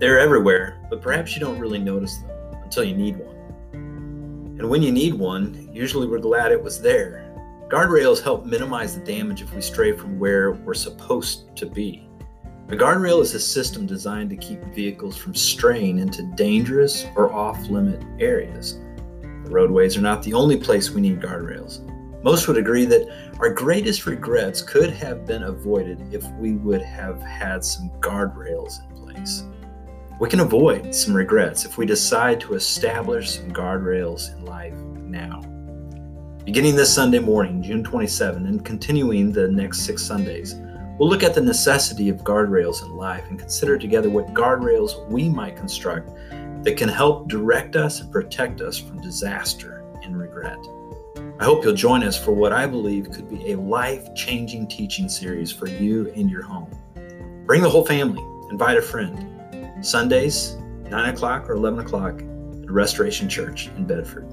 They're everywhere, but perhaps you don't really notice them until you need one. And when you need one, usually we're glad it was there. Guardrails help minimize the damage if we stray from where we're supposed to be. A guardrail is a system designed to keep vehicles from straying into dangerous or off limit areas. The roadways are not the only place we need guardrails. Most would agree that our greatest regrets could have been avoided if we would have had some guardrails in place. We can avoid some regrets if we decide to establish some guardrails in life now. Beginning this Sunday morning, June 27, and continuing the next six Sundays, we'll look at the necessity of guardrails in life and consider together what guardrails we might construct that can help direct us and protect us from disaster and regret. I hope you'll join us for what I believe could be a life changing teaching series for you and your home. Bring the whole family, invite a friend. Sundays, 9 o'clock or 11 o'clock at Restoration Church in Bedford.